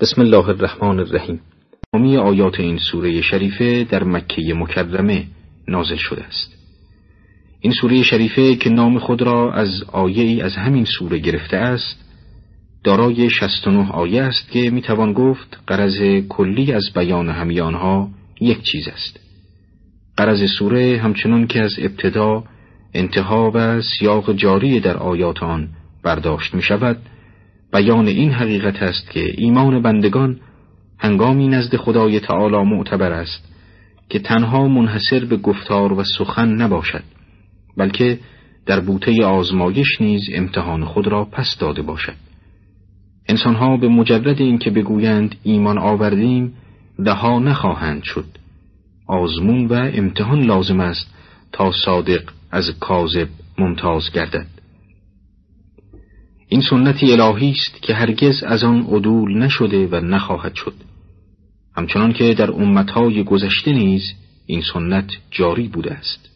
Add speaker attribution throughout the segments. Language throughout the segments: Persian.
Speaker 1: بسم الله الرحمن الرحیم. تمامی آیات این سوره شریفه در مکه مکرمه نازل شده است. این سوره شریفه که نام خود را از آیه ای از همین سوره گرفته است دارای 69 آیه است که می‌توان گفت قرض کلی از بیان همی آنها یک چیز است. قرض سوره همچنان که از ابتدا انتها و سیاق جاری در آیات آن برداشت می شود بیان این حقیقت است که ایمان بندگان هنگامی نزد خدای تعالی معتبر است که تنها منحصر به گفتار و سخن نباشد بلکه در بوته آزمایش نیز امتحان خود را پس داده باشد. انسانها به مجرد اینکه بگویند ایمان آوردیم رها نخواهند شد. آزمون و امتحان لازم است تا صادق از کاذب ممتاز گردد. این سنتی الهی است که هرگز از آن عدول نشده و نخواهد شد. همچنان که در امتهای گذشته نیز این سنت جاری بوده است.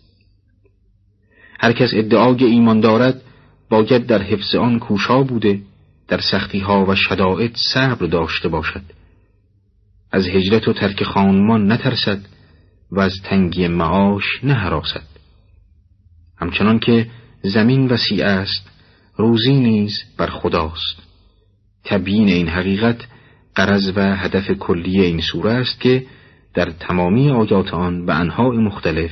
Speaker 1: هر کس ادعای ایمان دارد باید در حفظ آن کوشا بوده در سختی ها و شدائد صبر داشته باشد. از هجرت و ترک خانمان نترسد و از تنگی معاش نهراسد. همچنان که زمین وسیع است روزی نیز بر خداست. تبیین این حقیقت قرض و هدف کلی این سوره است که در تمامی آیات آن به انواع مختلف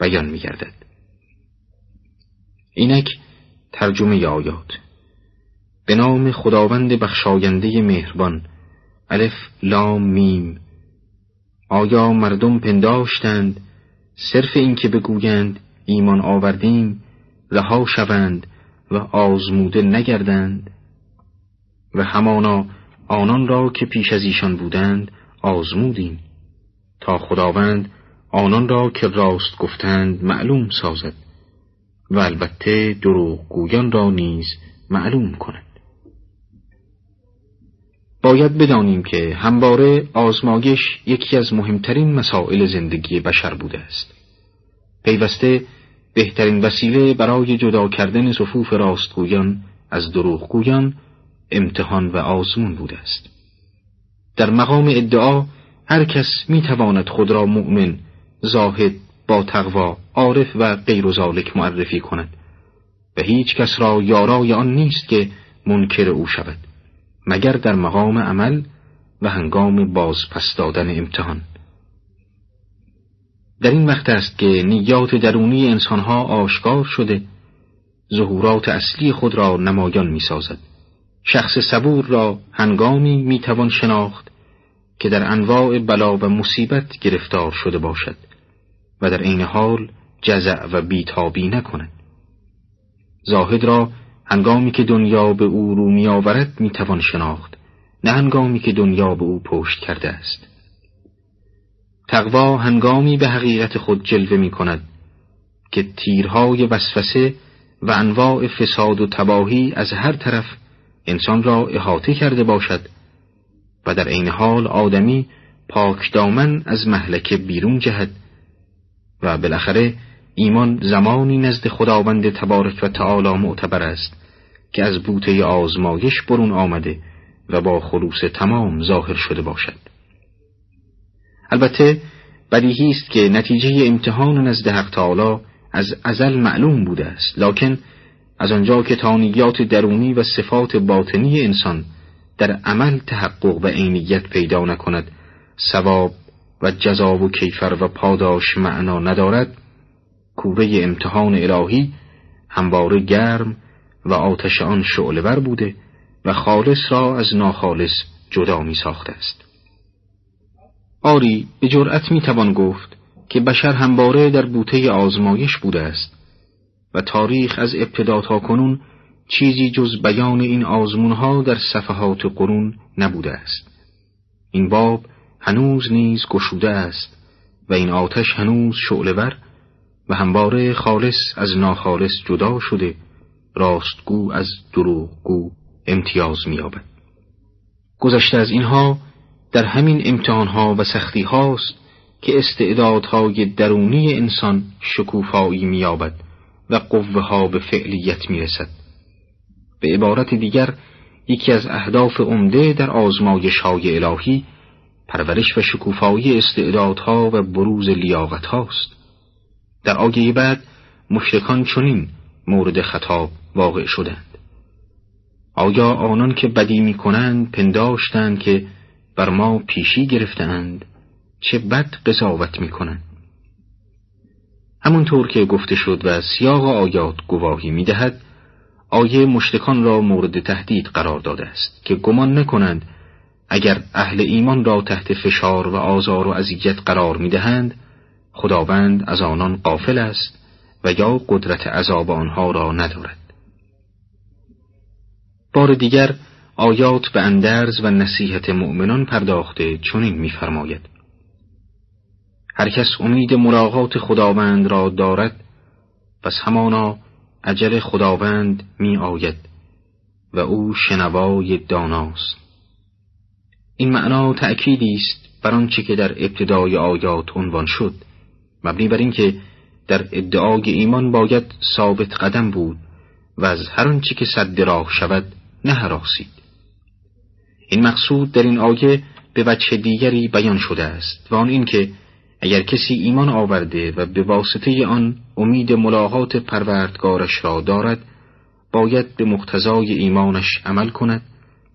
Speaker 1: بیان می گردد. اینک ترجمه آیات. به نام خداوند بخشاینده مهربان الف لام میم. آیا مردم پنداشتند؟ صرف اینکه بگویند ایمان آوردیم رها شوند و آزموده نگردند و همانا آنان را که پیش از ایشان بودند آزمودیم تا خداوند آنان را که راست گفتند معلوم سازد و البته دروغ گویان را نیز معلوم کند. باید بدانیم که همواره آزمایش یکی از مهمترین مسائل زندگی بشر بوده است. پیوسته بهترین وسیله برای جدا کردن صفوف راستگویان از دروغگویان امتحان و آزمون بوده است. در مقام ادعا هر کس می تواند خود را مؤمن زاهد با تقوا عارف و غیر و ذالک معرفی کند. و هیچ کس را یارای آن نیست که منکر او شود مگر در مقام عمل و هنگام باز پس دادن امتحان. در این وقت است که نیات درونی انسانها آشکار شده ظهورات اصلی خود را نمایان می سازد. شخص صبور را هنگامی می توان شناخت که در انواع بلا و مصیبت گرفتار شده باشد و در عین حال جزع و بیتابی نکند. زاهد را هنگامی که دنیا به او رو می آورد می توان شناخت نه هنگامی که دنیا به او پشت کرده است. تقوا هنگامی به حقیقت خود جلوه می کند که تیرهای وسوسه و انواع فساد و تباهی از هر طرف انسان را احاطه کرده باشد و در عین حال آدمی پاک دامن از محلکه بیرون جهد و بالاخره ایمان زمانی نزد خداوند تبارک و تعالی معتبر است که از بوته آزمایش برون آمده و با خلوص تمام ظاهر شده باشد. البته بدیهی است که نتیجه امتحان نزد حق تعالی از ازل معلوم بوده است. لکن از آنجا که تانیات درونی و صفات باطنی انسان در عمل تحقق و عینیت پیدا نکند ثواب و جزا و کیفر و پاداش معنا ندارد کوره امتحان الهی همواره گرم و آتش آن شعلور بوده و خالص را از ناخالص جدا می ساخته است. آری به جرأت می توان گفت که بشر همواره در بوته آزمایش بوده است و تاریخ از ابتدا تا کنون چیزی جز بیان این آزمونها در صفحات قرون نبوده است. این باب هنوز نیز گشوده است و این آتش هنوز شعلور و همواره خالص از ناخالص جدا شده راستگو از دروغگو امتیاز می‌یابد. گذشته از اینها در همین امتحانها و سختی هاست که استعدادهای درونی انسان شکوفایی مییابد و قوه ها به فعلیت می‌رسد. به عبارت دیگر یکی از اهداف عمده در آزمایش های الهی پرورش و شکوفایی استعدادها و بروز لیاقت هاست در آیه بعد مشرکان چنین مورد خطاب واقع شدند. آیا آنان که بدی می کنند پنداشتند که بر ما پیشی گرفتند چه بد قضاوت می کنند همونطور که گفته شد و سیاق آیات گواهی می دهد آیه مشتکان را مورد تهدید قرار داده است که گمان نکنند اگر اهل ایمان را تحت فشار و آزار و اذیت قرار می دهند خداوند از آنان قافل است و یا قدرت عذاب آنها را ندارد. بار دیگر آیات به اندرز و نصیحت مؤمنان پرداخته چنین می‌فرماید. هر کس امید ملاقات خداوند را دارد پس همانا عجل خداوند می آید و او شنوای داناست. این معنا تأکیدی است بر آنچه که در ابتدای آیات عنوان شد مبنی بر اینکه در ادعای ایمان باید ثابت قدم بود و از هر آنچه که صد راه شود نهراسید این مقصود در این آیه به وجه دیگری بیان شده است و آن اینکه اگر کسی ایمان آورده و به واسطه آن امید ملاقات پروردگارش را دارد باید به مقتضای ایمانش عمل کند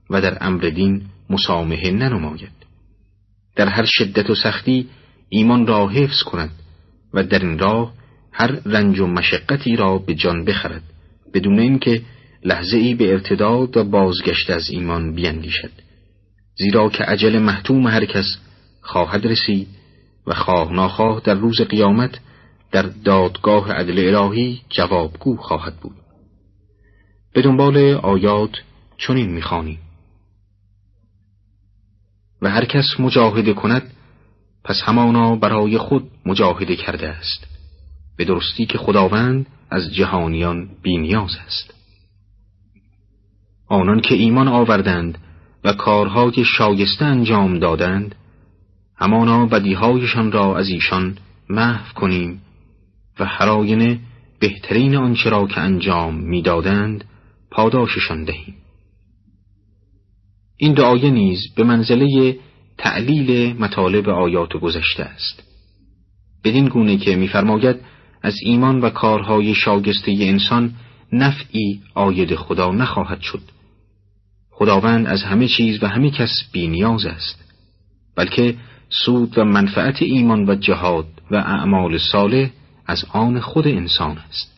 Speaker 1: و در امر دین مسامحه ننماید. در هر شدت و سختی ایمان را حفظ کند و در این راه هر رنج و مشقتی را به جان بخرد بدون اینکه لحظه ای به ارتداد و بازگشت از ایمان بیندیشد. زیرا که عجل محتوم هر کس خواهد رسید و خواه ناخواه در روز قیامت در دادگاه عدل الهی جوابگو خواهد بود. به دنبال آیات چنین می‌خوانیم. و هر کس مجاهده کند پس همانا برای خود مجاهده کرده است. به درستی که خداوند از جهانیان بینیاز است. آنان که ایمان آوردند و کارهای شایسته انجام دادند همانا بدیهایشان را از ایشان محو کنیم و هر بهترین آنچه را که انجام می‌دادند پاداششان دهیم. این دعایه نیز به منزله تعلیل مطالب آیات گذشته است. بدین گونه که می‌فرماید از ایمان و کارهای شاگسته انسان نفعی آید خدا نخواهد شد. خداوند از همه چیز و همه کس بینیاز است بلکه سود و منفعت ایمان و جهاد و اعمال صالح از آن خود انسان است.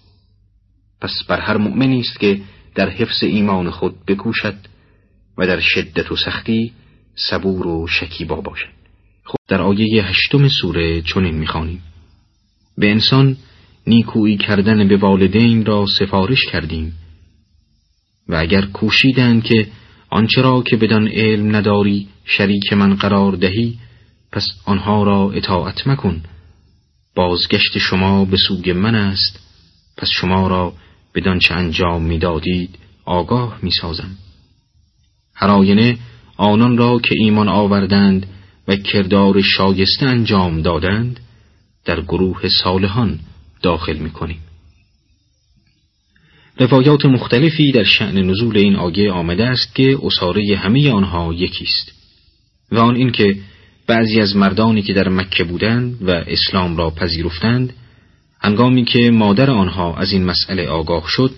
Speaker 1: پس بر هر مؤمنی است که در حفظ ایمان خود بکوشد و در شدت و سختی صبور و شکیبا باشد. خود در آیه هشتم سوره چنین می‌خوانیم. به انسان نیکویی کردن به والدین را سفارش کردیم و اگر کوشیدند که آنچه را که بدان علم نداری شریک من قرار دهی پس آنها را اطاعت مکن. بازگشت شما به سوی من است پس شما را بدان چه انجام می‌دادید آگاه می‌سازم. هر آینه آنان را که ایمان آوردند و کردار شایسته انجام دادند در گروه صالحان داخل می‌کنیم. روایات مختلفی در شعن نزول این آیه آمده است که اصاره همه آنها یکیست و آن اینکه بعضی از مردانی که در مکه بودند و اسلام را پذیرفتند هنگامی که مادر آنها از این مسئله آگاه شد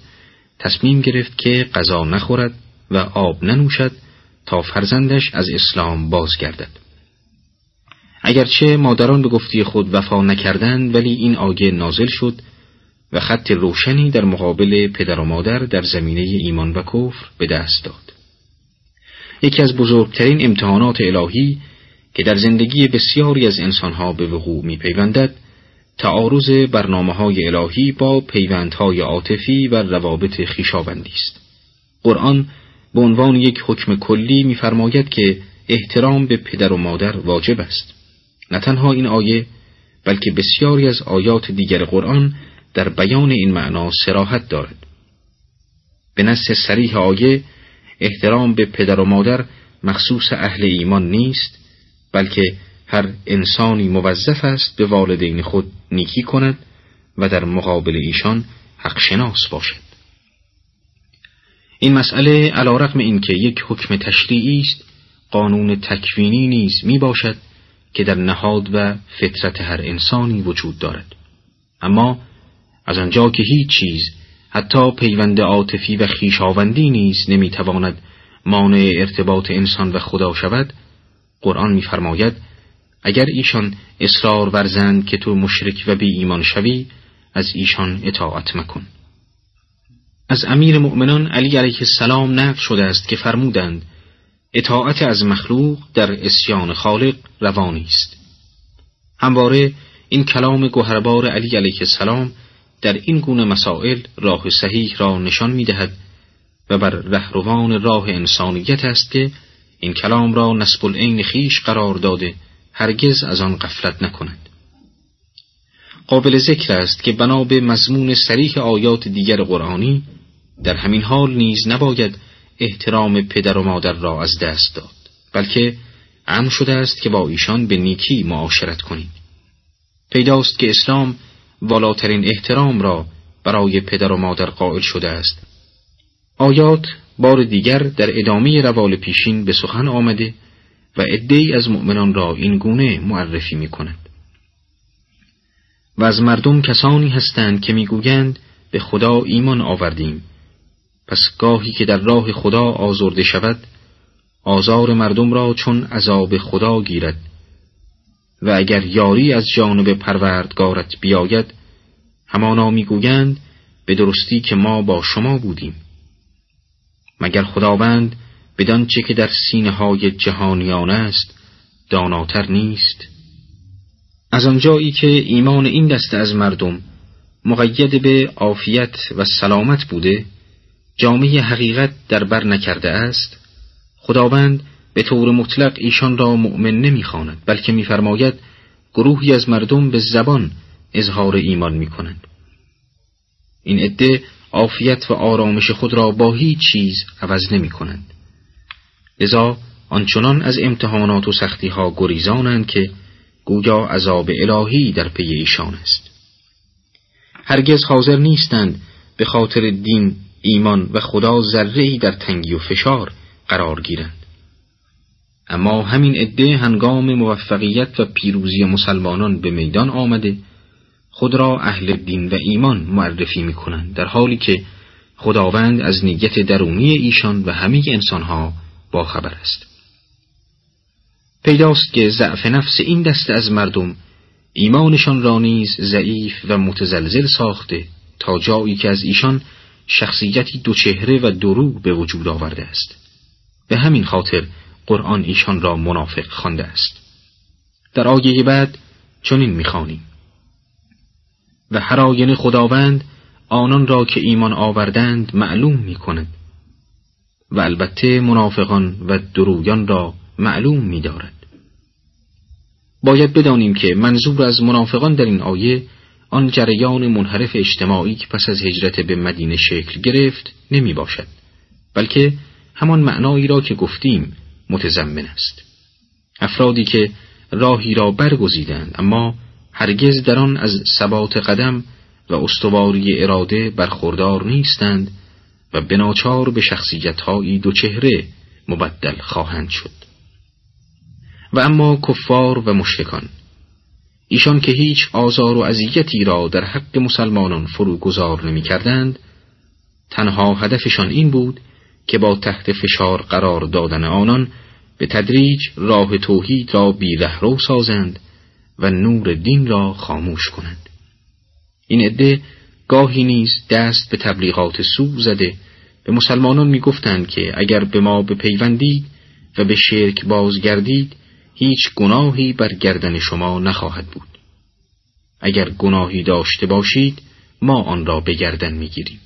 Speaker 1: تصمیم گرفت که غذا نخورد و آب ننوشد تا فرزندش از اسلام بازگردد. اگرچه مادران به گفتی خود وفا نکردند ولی این آیه نازل شد و خط روشنی در مقابل پدر و مادر در زمینه ایمان و کفر به دست داد. یکی از بزرگترین امتحانات الهی که در زندگی بسیاری از انسانها به وقوع می پیوندد تعارض برنامه های الهی با پیوندهای عاطفی و روابط خیشاوندی است. قرآن به عنوان یک حکم کلی می‌فرماید که احترام به پدر و مادر واجب است. نه تنها این آیه بلکه بسیاری از آیات دیگر قرآن در بیان این معنا سراحت دارد. به نص سریح آیه احترام به پدر و مادر مخصوص اهل ایمان نیست بلکه هر انسانی موظف است به والدین خود نیکی کند و در مقابل ایشان حق شناس باشد. این مسئله علا رقم این که یک حکم تشریعی است قانون تکوینی نیز می باشد که در نهاد و فطرت هر انسانی وجود دارد. اما از آنجا که هیچ چیز حتی پیوند عاطفی و خیشاوندی نیز نمی‌تواند مانع ارتباط انسان و خدا شود قرآن میفرماید اگر ایشان اصرار ورزند که تو مشرک و بی ایمان شوی از ایشان اطاعت مکن. از امیر مؤمنان علی علیه السلام نقل شده است که فرمودند اطاعت از مخلوق در اسیان خالق روانی است. همواره این کلام گوهربار علی علیه السلام در این گونه مسائل راه صحیح را نشان می دهد و بر رهروان راه انسانیت است که این کلام را نسب العین خیش قرار داده هرگز از آن غفلت نکند. قابل ذکر است که بنا به مضمون سریح آیات دیگر قرآنی در همین حال نیز نباید احترام پدر و مادر را از دست داد بلکه ام شده است که با ایشان به نیکی معاشرت کنید پیداست که اسلام والاترین احترام را برای پدر و مادر قائل شده است. آیات بار دیگر در ادامه روال پیشین به سخن آمده و عدهای از مؤمنان را این گونه معرفی می کند. و از مردم کسانی هستند که می‌گویند به خدا ایمان آوردیم. پس گاهی که در راه خدا آزرده شود آزار مردم را چون عذاب خدا گیرد. و اگر یاری از جانب پروردگارت بیاید همانا می‌گویند به درستی که ما با شما بودیم. مگر خداوند بدان چه که در سینه های جهانیان است داناتر نیست؟ از آنجایی که ایمان این دسته از مردم مقید به عافیت و سلامت بوده جامعه حقیقت در بر نکرده است خداوند به طور مطلق ایشان را مؤمن نمی‌خواند بلکه میفرماید گروهی از مردم به زبان اظهار ایمان می‌کنند این عده عافیت و آرامش خود را با هیچ چیز عوض نمی کنند. لذا آنچنان از امتحانات و سختی ها گریزانند که گویا عذاب الهی در پی ایشان است. هرگز حاضر نیستند به خاطر دین، ایمان و خدا ذره در تنگی و فشار قرار گیرند. اما همین عده هنگام موفقیت و پیروزی مسلمانان به میدان آمده خود را اهل دین و ایمان معرفی می کنند در حالی که خداوند از نیت درونی ایشان و همه انسانها با خبر است. پیداست که ضعف نفس این دست از مردم ایمانشان را نیز ضعیف و متزلزل ساخته تا جایی که از ایشان شخصیتی دوچهره و درو به وجود آورده است. به همین خاطر قرآن ایشان را منافق خوانده است. در آیه بعد چنین می‌خوانیم. و هر آینه خداوند آنان را که ایمان آوردند معلوم می کند و البته منافقان و درویان را معلوم می دارد. باید بدانیم که منظور از منافقان در این آیه آن جریان منحرف اجتماعی که پس از هجرت به مدینه شکل گرفت نمی باشد بلکه همان معنایی را که گفتیم متضمن است. افرادی که راهی را برگزیدند اما هرگز در آن از ثبات قدم و استواری اراده برخوردار نیستند و بناچار به شخصیتهایی دو چهره مبدل خواهند شد. و اما کفار و مشرکان ایشان که هیچ آزار و اذیتی را در حق مسلمانان فرو گذار نمی کردند تنها هدفشان این بود که با تحت فشار قرار دادن آنان به تدریج راه توحید را بیرهرو سازند و نور دین را خاموش کنند. این عده گاهی نیز دست به تبلیغات سو زده. به مسلمانان می‌گفتند که اگر به ما بپیوندید و به شرک بازگردید هیچ گناهی بر گردن شما نخواهد بود. اگر گناهی داشته باشید ما آن را به گردن می‌گیریم.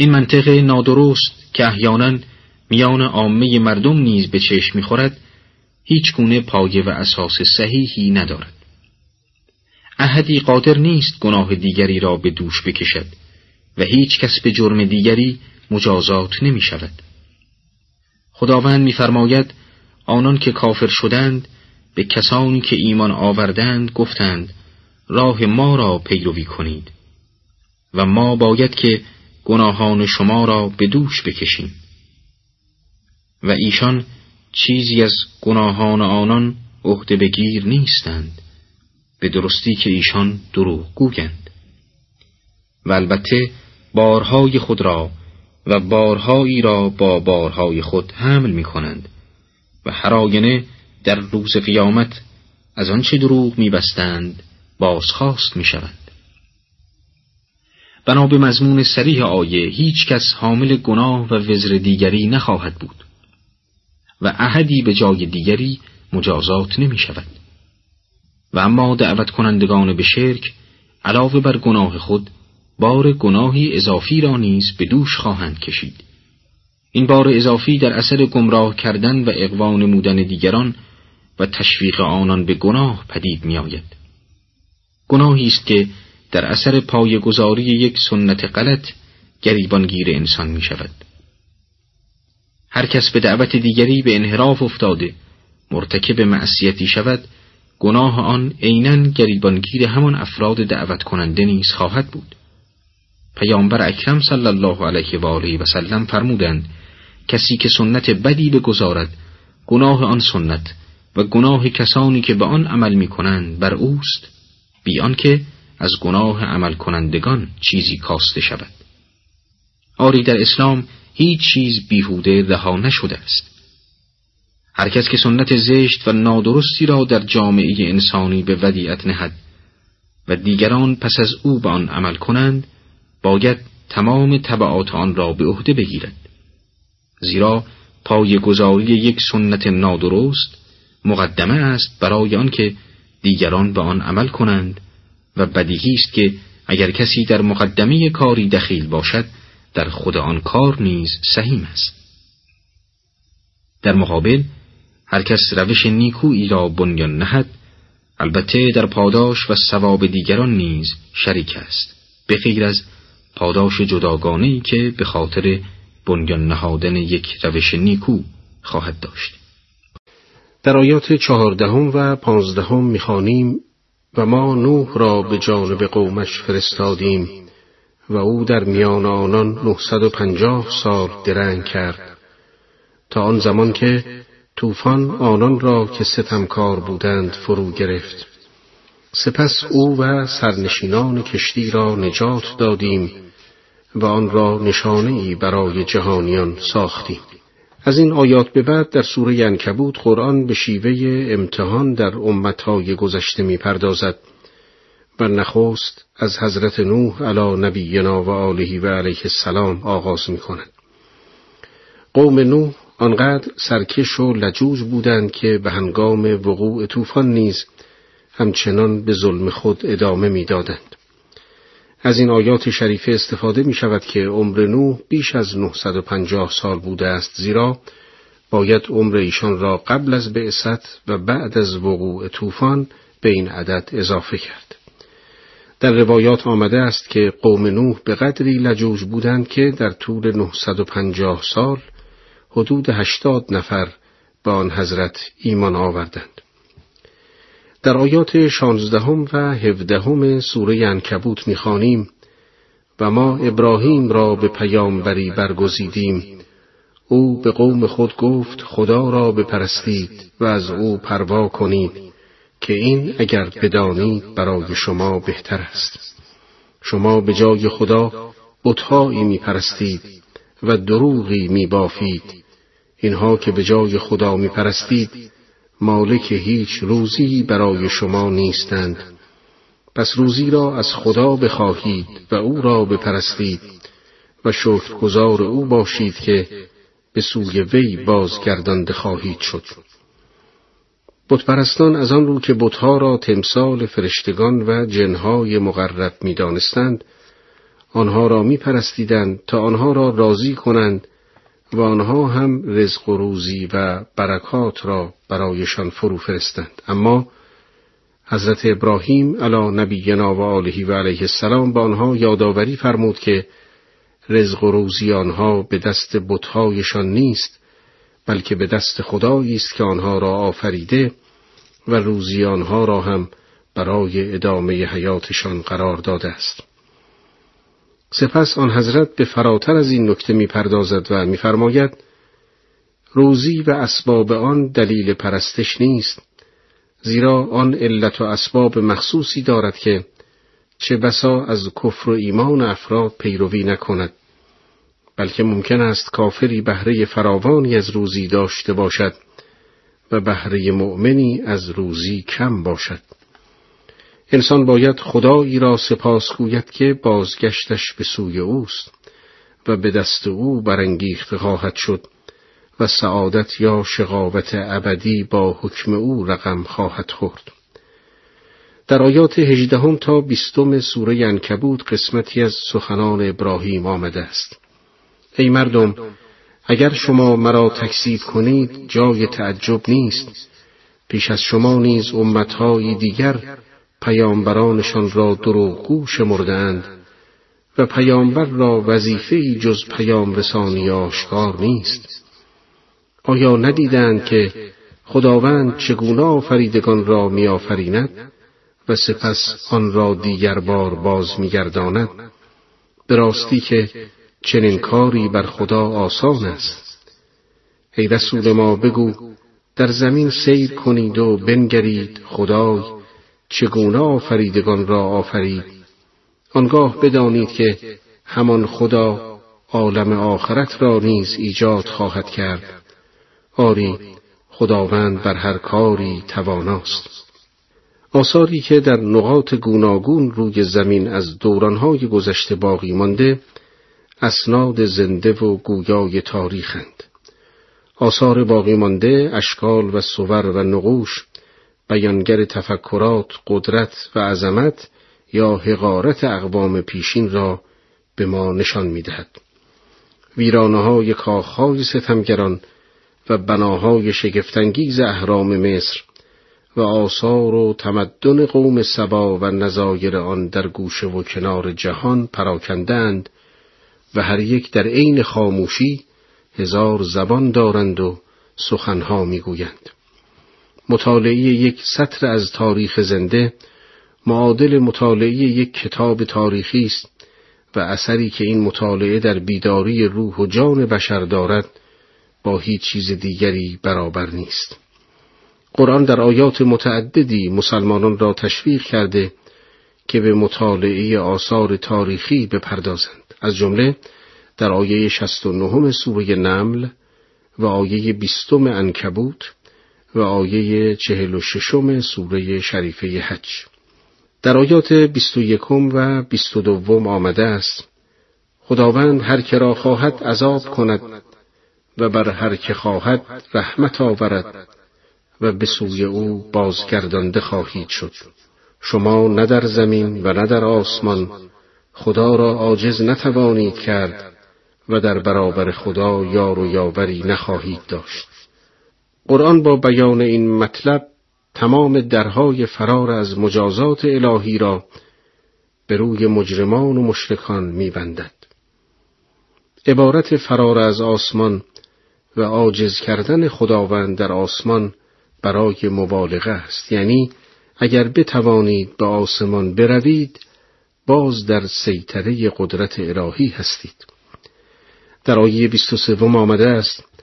Speaker 1: این منطق نادرست که احیانا میان عامه مردم نیز به چشم می‌خورد هیچ گونه پایه و اساس صحیحی ندارد. احدی قادر نیست گناه دیگری را به دوش بکشد و هیچ کس به جرم دیگری مجازات نمی شود. خداوند میفرماید آنان که کافر شدند به کسانی که ایمان آوردند گفتند راه ما را پیروی کنید و ما باید که گناهان شما را به دوش بکشیم. و ایشان چیزی از گناهان آنان عهده بگیر نیستند. به درستی که ایشان دروغ گویند. و البته بارهای خود را و بارهایی را با بارهای خود حمل می کنند و هر در روز قیامت از آنچه دروغ میبستند بازخواست می شوند. بنا به مضمون سریح آیه هیچ کس حامل گناه و وزر دیگری نخواهد بود و احدی به جای دیگری مجازات نمی شود. و اما دعوت کنندگان به شرک علاوه بر گناه خود بار گناهی اضافی را نیز به دوش خواهند کشید این بار اضافی در اثر گمراه کردن و اقوا نمودن دیگران و تشویق آنان به گناه پدید می آید. گناهی است که در اثر پایگذاری یک سنت غلط گریبانگیر انسان می شود. هر کس به دعوت دیگری به انحراف افتاده مرتکب معصیتی شود گناه آن عینا گریبانگیر همان افراد دعوت کننده نیز خواهد بود پیامبر اکرم صلی الله علیه و آله و سلم فرمودند کسی که سنت بدی بگذارد گناه آن سنت و گناه کسانی که به آن عمل می کنند بر اوست بیان که از گناه عمل کنندگان چیزی کاسته شود. آری در اسلام هیچ چیز بیهوده رها نشده است. هر کس که سنت زشت و نادرستی را در جامعه انسانی به ودیعت نهد و دیگران پس از او به آن عمل کنند باید تمام طبعات آن را به عهده بگیرد. زیرا پای گذاری یک سنت نادرست مقدمه است برای آنکه دیگران به آن عمل کنند و بدیهی است که اگر کسی در مقدمه کاری دخیل باشد در خود آن کار نیز سهیم است. در مقابل هر کس روش نیکویی را بنیان نهد البته در پاداش و ثواب دیگران نیز شریک است. به غیر از پاداش جداگانه که به خاطر بنیان نهادن یک روش نیکو خواهد داشت.
Speaker 2: در آیات چهاردهم و پانزدهم می‌خوانیم و ما نوح را به جانب قومش فرستادیم و او در میان آنان 950 سال درنگ کرد. تا آن زمان که طوفان آنان را که ستمکار بودند فرو گرفت. سپس او و سرنشینان کشتی را نجات دادیم و آن را نشانه ای برای جهانیان ساختیم. از این آیات به بعد در سوره انکبوت قرآن به شیوه امتحان در امتهای گذشته می پردازد و نخست از حضرت نوح علی نبینا و آله و علیه السلام آغاز می کند. قوم نوح آنقدر سرکش و لجوج بودند که به هنگام وقوع طوفان نیز همچنان به ظلم خود ادامه می‌دادند. از این آیات شریفه استفاده می شود که عمر نوح بیش از 950 سال بوده است زیرا باید عمر ایشان را قبل از بعثت و بعد از وقوع طوفان به این عدد اضافه کرد. در روایات آمده است که قوم نوح به قدری لجوج بودند که در طول 950 سال حدود هشتاد نفر به آن حضرت ایمان آوردند. در آیات شانزدهم و هفدهم سوره انکبوت می‌خوانیم و ما ابراهیم را به پیامبری برگزیدیم. او به قوم خود گفت خدا را بپرستید و از او پروا کنید که این اگر بدانید برای شما بهتر است. شما به جای خدا بتهایی می پرستید و دروغی می بافید اینها که به جای خدا می پرستید مالک هیچ روزی برای شما نیستند. پس روزی را از خدا بخواهید و او را بپرستید و شکرگزار او باشید که به سوی وی بازگردانده خواهید شد. بتپرستان از آن رو که بتها را تمثال فرشتگان و جنهای مقرب می‌دانستند آنها را میپرستیدند تا آنها را راضی کنند و آنها هم رزق و روزی و برکات را برایشان فرو فرستند اما حضرت ابراهیم علی نبینا و آله و علیه السلام به آنها یادآوری فرمود که رزق و روزی آنها به دست بتهایشان نیست بلکه به دست خدایی است که آنها را آفریده و روزی آنها را هم برای ادامه حیاتشان قرار داده است. سپس آن حضرت به فراتر از این نکته می‌پردازد و میفرماید روزی و اسباب آن دلیل پرستش نیست زیرا آن علت و اسباب مخصوصی دارد که چه بسا از کفر و ایمان افراد پیروی نکند بلکه ممکن است کافری بهره فراوانی از روزی داشته باشد و بهره مؤمنی از روزی کم باشد. انسان باید خدایی را سپاس گوید که بازگشتش به سوی اوست و به دست او برانگیخته خواهد شد و سعادت یا شقاوت ابدی با حکم او رقم خواهد خورد. در آیات هجدهم تا بیستم سوره انکبود قسمتی از سخنان ابراهیم آمده است. ای مردم، اگر شما مرا تکسیب کنید جای تعجب نیست. پیش از شما نیز امتهایی دیگر پیامبرانشان را دروغگو شمردند و پیامبر را وظیفه جز پیام رسانی آشکار نیست. آیا ندیدند که خداوند چگونه آفریدگان را میآفریند و سپس آن را دیگر بار باز میگرداند به راستی که چنین کاری بر خدا آسان است ای رسول ما بگو در زمین سیر کنید و بنگرید خدای چگونه آفریدگان را آفرید؟ آنگاه بدانید که همان خدا عالم آخرت را نیز ایجاد خواهد کرد. آری خداوند بر هر کاری تواناست. آثاری که در نقاط گوناگون روی زمین از دورانهای گذشته باقی مانده اسناد زنده و گویای تاریخند. آثار باقی مانده اشکال و صور و نقوش بیانگر تفکرات قدرت و عظمت یا حقارت اقوام پیشین را به ما نشان می‌دهد. ویرانه های کاخهای ستمگران و بناهای شگفتانگیز اهرام مصر و آثار و تمدن قوم سبا و نظایر آن در گوشه و کنار جهان پراکندند و هر یک در عین خاموشی هزار زبان دارند و سخنها می‌گویند. مطالعه یک سطر از تاریخ زنده معادل مطالعه یک کتاب تاریخی است و اثری که این مطالعه در بیداری روح و جان بشر دارد با هیچ چیز دیگری برابر نیست. قرآن در آیات متعددی مسلمانان را تشویق کرده که به مطالعه آثار تاریخی بپردازند. از جمله در آیه 69 سوره نمل و آیه 20 انکبوت و آیه 46 سوره شریفه حج. در آیات 21 و 22 آمده است خداوند هر که را خواهد عذاب کند و بر هر که خواهد رحمت آورد و به سوی او بازگردانده خواهید شد. شما نه در زمین و نه در آسمان خدا را عاجز نتوانید کرد و در برابر خدا یار و یاوری نخواهید داشت. قرآن با بیان این مطلب تمام درهای فرار از مجازات الهی را به روی مجرمان و مشرکان میبندد. عبارت فرار از آسمان و عاجز کردن خداوند در آسمان برای مبالغه است. یعنی اگر بتوانید به آسمان بروید باز در سیطره قدرت الهی هستید. در آیه 23 آمده است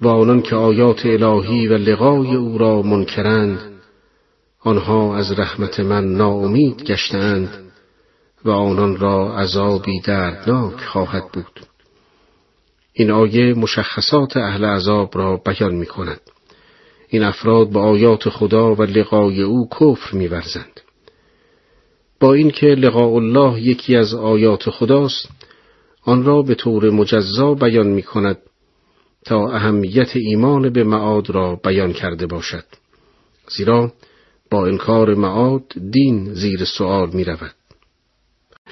Speaker 2: و آنان که آیات الهی و لقای او را منکرند آنها از رحمت من ناامید گشتند و آنان را عذابی دردناک خواهد بود این آیه مشخصات اهل عذاب را بیان می کند. این افراد با آیات خدا و لقای او کفر میورزند. با اینکه لقاء الله یکی از آیات خداست آن را به طور مجزا بیان می کند تا اهمیت ایمان به معاد را بیان کرده باشد. زیرا با انکار معاد دین زیر سؤال می رود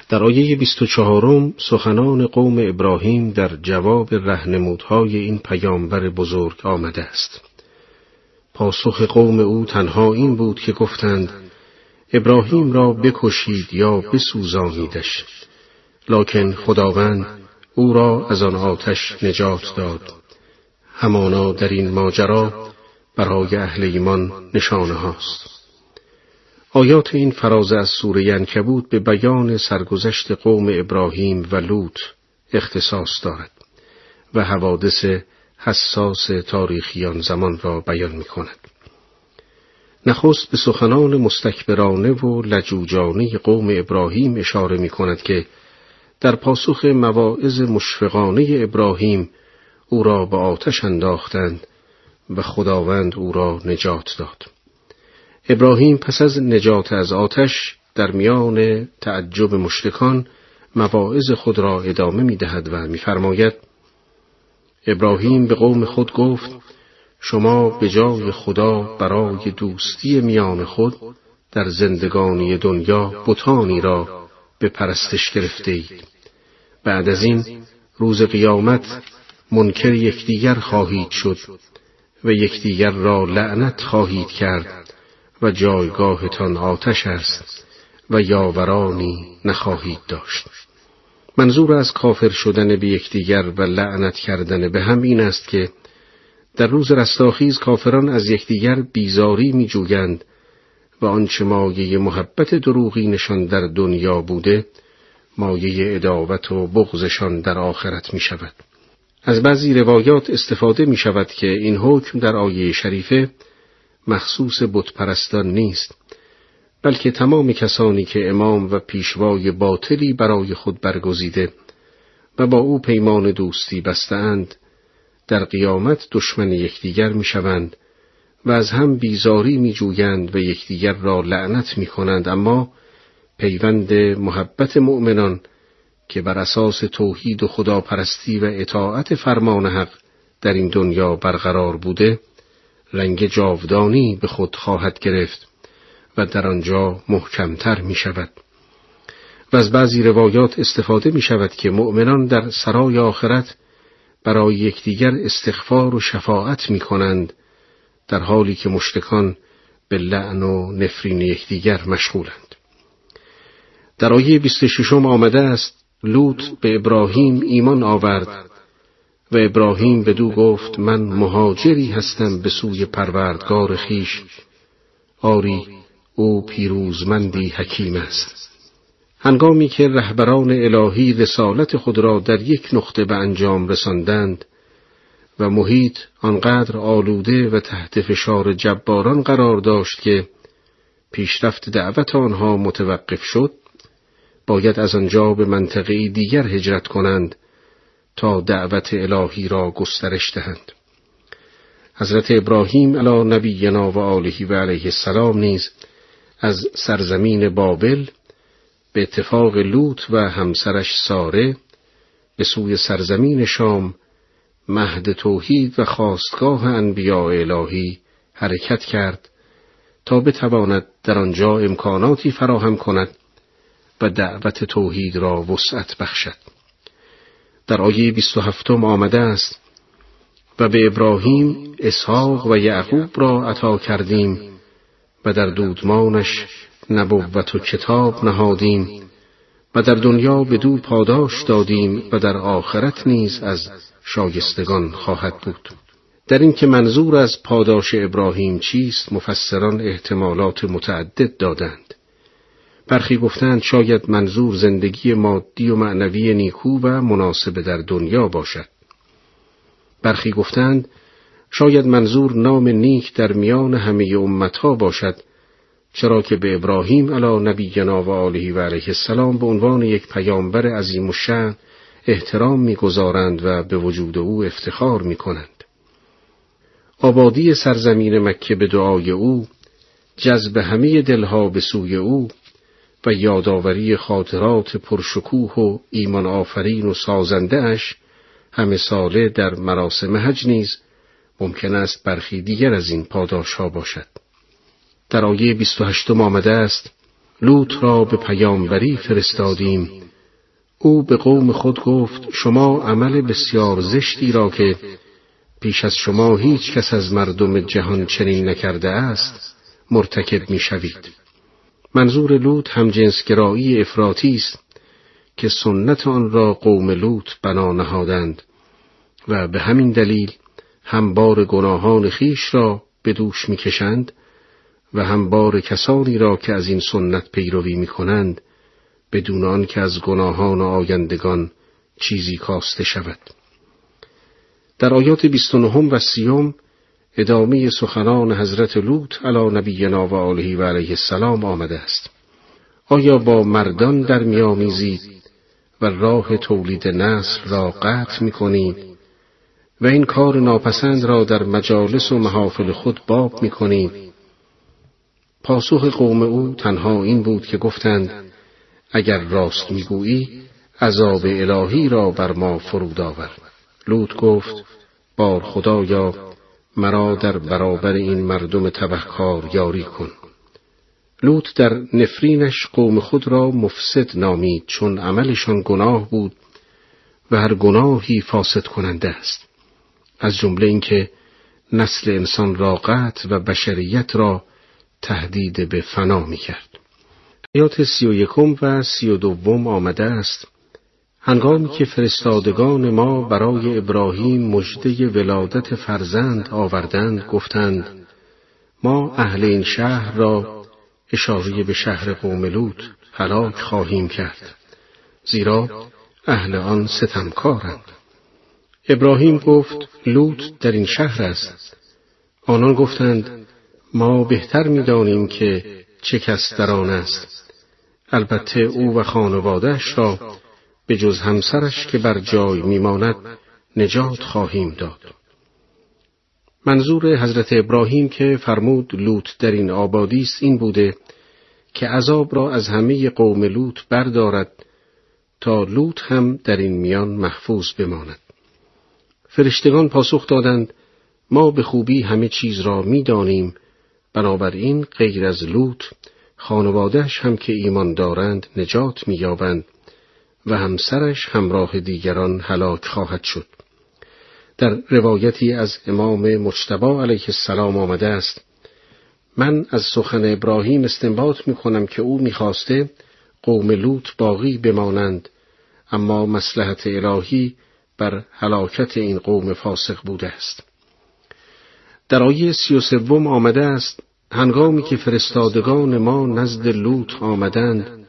Speaker 2: در آیه 24 سخنان قوم ابراهیم در جواب رهنمودهای این پیامبر بزرگ آمده است. پاسخ قوم او تنها این بود که گفتند ابراهیم را بکشید یا بسوزانیدش. لکن خداوند او را از آن آتش نجات داد. همانا در این ماجرا برای اهل ایمان نشانه هاست آیات این فرازه از سوره انکبوت به بیان سرگذشت قوم ابراهیم و لوط اختصاص دارد و حوادث حساس تاریخی آن زمان را بیان می کند. نخست به سخنان مستکبرانه و لجوجانه قوم ابراهیم اشاره می کند که در پاسخ مواعظ مشفقانه ابراهیم او را به آتش انداختند و خداوند او را نجات داد. ابراهیم پس از نجات از آتش در میان تعجب مشتکان مواعظ خود را ادامه می دهد و میفرماید ابراهیم به قوم خود گفت شما به جای خدا برای دوستی میان خود در زندگانی دنیا بتانی را به پرستش گرفته اید. بعد از این روز قیامت منکر یکدیگر خواهید شد و یکدیگر را لعنت خواهید کرد و جایگاهتان آتش است و یاورانی نخواهید داشت منظور از کافر شدن به یکدیگر و لعنت کردن به هم این است که در روز رستاخیز کافران از یکدیگر بیزاری می جوگند و آنچه مایه محبت دروغینشان در دنیا بوده مایه اداوت و بغزشان در آخرت می شود. از بعضی روایات استفاده می شود که این حکم در آیه شریفه مخصوص بتپرستان نیست بلکه تمام کسانی که امام و پیشوای باطلی برای خود برگزیده و با او پیمان دوستی بستند در قیامت دشمن یکدیگر می‌شوند و از هم بیزاری میجویند و یکدیگر را لعنت می‌کنند. اما پیوند محبت مؤمنان که بر اساس توحید و خداپرستی و اطاعت فرمان حق در این دنیا برقرار بوده رنگ جاودانی به خود خواهد گرفت و در آنجا محکمتر می شود. و از بعضی روایات استفاده می شود که مؤمنان در سرای آخرت برای یکدیگر استغفار و شفاعت می کنند در حالی که مشتکان به لعن و نفرین یکدیگر مشغولند. در آیه 26 آمده است لوط به ابراهیم ایمان آورد و ابراهیم به دو گفت من مهاجری هستم به سوی پروردگار خیش آری او پیروزمندی حکیم است. هنگامی که رهبران الهی رسالت خود را در یک نقطه به انجام رساندند و محیط آنقدر آلوده و تحت فشار جباران قرار داشت که پیشرفت دعوت آنها متوقف شد باید از آنجا به منطقه دیگر هجرت کنند تا دعوت الهی را گسترش دهند. حضرت ابراهیم علی نبینا و آله و علیه السلام نیز از سرزمین بابل به اتفاق لوط و همسرش ساره به سوی سرزمین شام مهد توحید و خواستگاه انبیاء الهی حرکت کرد تا بتواند در آنجا امکاناتی فراهم کند و دعوت توحید را وسعت بخشد. در آیه 27 آمده است و به ابراهیم اسحاق و یعقوب را عطا کردیم و در دودمانش نبوت و کتاب نهادیم و در دنیا به دو پاداش دادیم و در آخرت نیز از شایستگان خواهد بود. در اینکه منظور از پاداش ابراهیم چیست مفسران احتمالات متعدد دادند. برخی گفتند شاید منظور زندگی مادی و معنوی نیکو و مناسب در دنیا باشد. برخی گفتند شاید منظور نام نیک در میان همه امتها باشد چرا که به ابراهیم علی نبینا و آله و علیه السلام به عنوان یک پیامبر عظیم و شن احترام می‌گذارند و به وجود او افتخار می‌کنند. آبادی سرزمین مکه به دعای او جذب همه دلها به سوی او و یادآوری خاطرات پرشکوه و ایمان آفرین و سازنده اش همه ساله در مراسم حج نیز ممکن است برخی دیگر از این پاداش ها باشد. در آیه 28 آمده است لوط را به پیامبری فرستادیم او به قوم خود گفت شما عمل بسیار زشتی را که پیش از شما هیچ کس از مردم جهان چنین نکرده است مرتکب می شوید. منظور لوط هم جنسگرایی افراطی است که سنت آن را قوم لوط بنا نهادند و به همین دلیل هم بار گناهان خیش را به دوش می‌کشند و هم بار کسانی را که از این سنت پیروی می کنند بدون آن که از گناهان آیندگان چیزی کاسته شود. در آیات 29 و سیوم ادامه سخنان حضرت لوط علی نبینا و آله و علیه السلام آمده است. آیا با مردان در میآمیزید و راه تولید نسل را قطع می کنید و این کار ناپسند را در مجالس و محافل خود باب می کنید پاسخ قوم او تنها این بود که گفتند اگر راست می‌گویی عذاب الهی را بر ما فرود آور. لوط گفت بار خدایا مرا در برابر این مردم تبهکار یاری کن. لوط در نفرینش قوم خود را مفسد نامید چون عملشان گناه بود و هر گناهی فاسد کننده است. از جمله اینکه نسل انسان را قطع و بشریت را تهدید به فنا می کرد. آیات سی و یکم و سی و دوم آمده است. هنگامی که فرستادگان ما برای ابراهیم مژده ولادت فرزند آوردند گفتند ما اهل این شهر را اشاره به شهر قوم لوط هلاک خواهیم کرد زیرا اهل آن ستمکارند. ابراهیم گفت لوط در این شهر است. آنان گفتند ما بهتر می‌دانیم که چه کس در آن است. البته او و خانوادهش را به جز همسرش که بر جای میماند نجات خواهیم داد. منظور حضرت ابراهیم که فرمود لوط در این آبادی است این بوده که عذاب را از همه قوم لوط بردارد تا لوط هم در این میان محفوظ بماند. فرشتگان پاسخ دادند ما به خوبی همه چیز را می‌دانیم بنابراین غیر از لوط خانوادهش هم که ایمان دارند نجات مییابند. و همسرش همراه دیگران هلاک خواهد شد. در روایتی از امام مجتبا علیه السلام آمده است من از سخن ابراهیم استنباط می کنم که او می‌خواسته قوم لوط باقی بمانند اما مسلحت الهی بر هلاکت این قوم فاسق بوده است. در آیه سی و سوم آمده است هنگامی که فرستادگان ما نزد لوط آمدند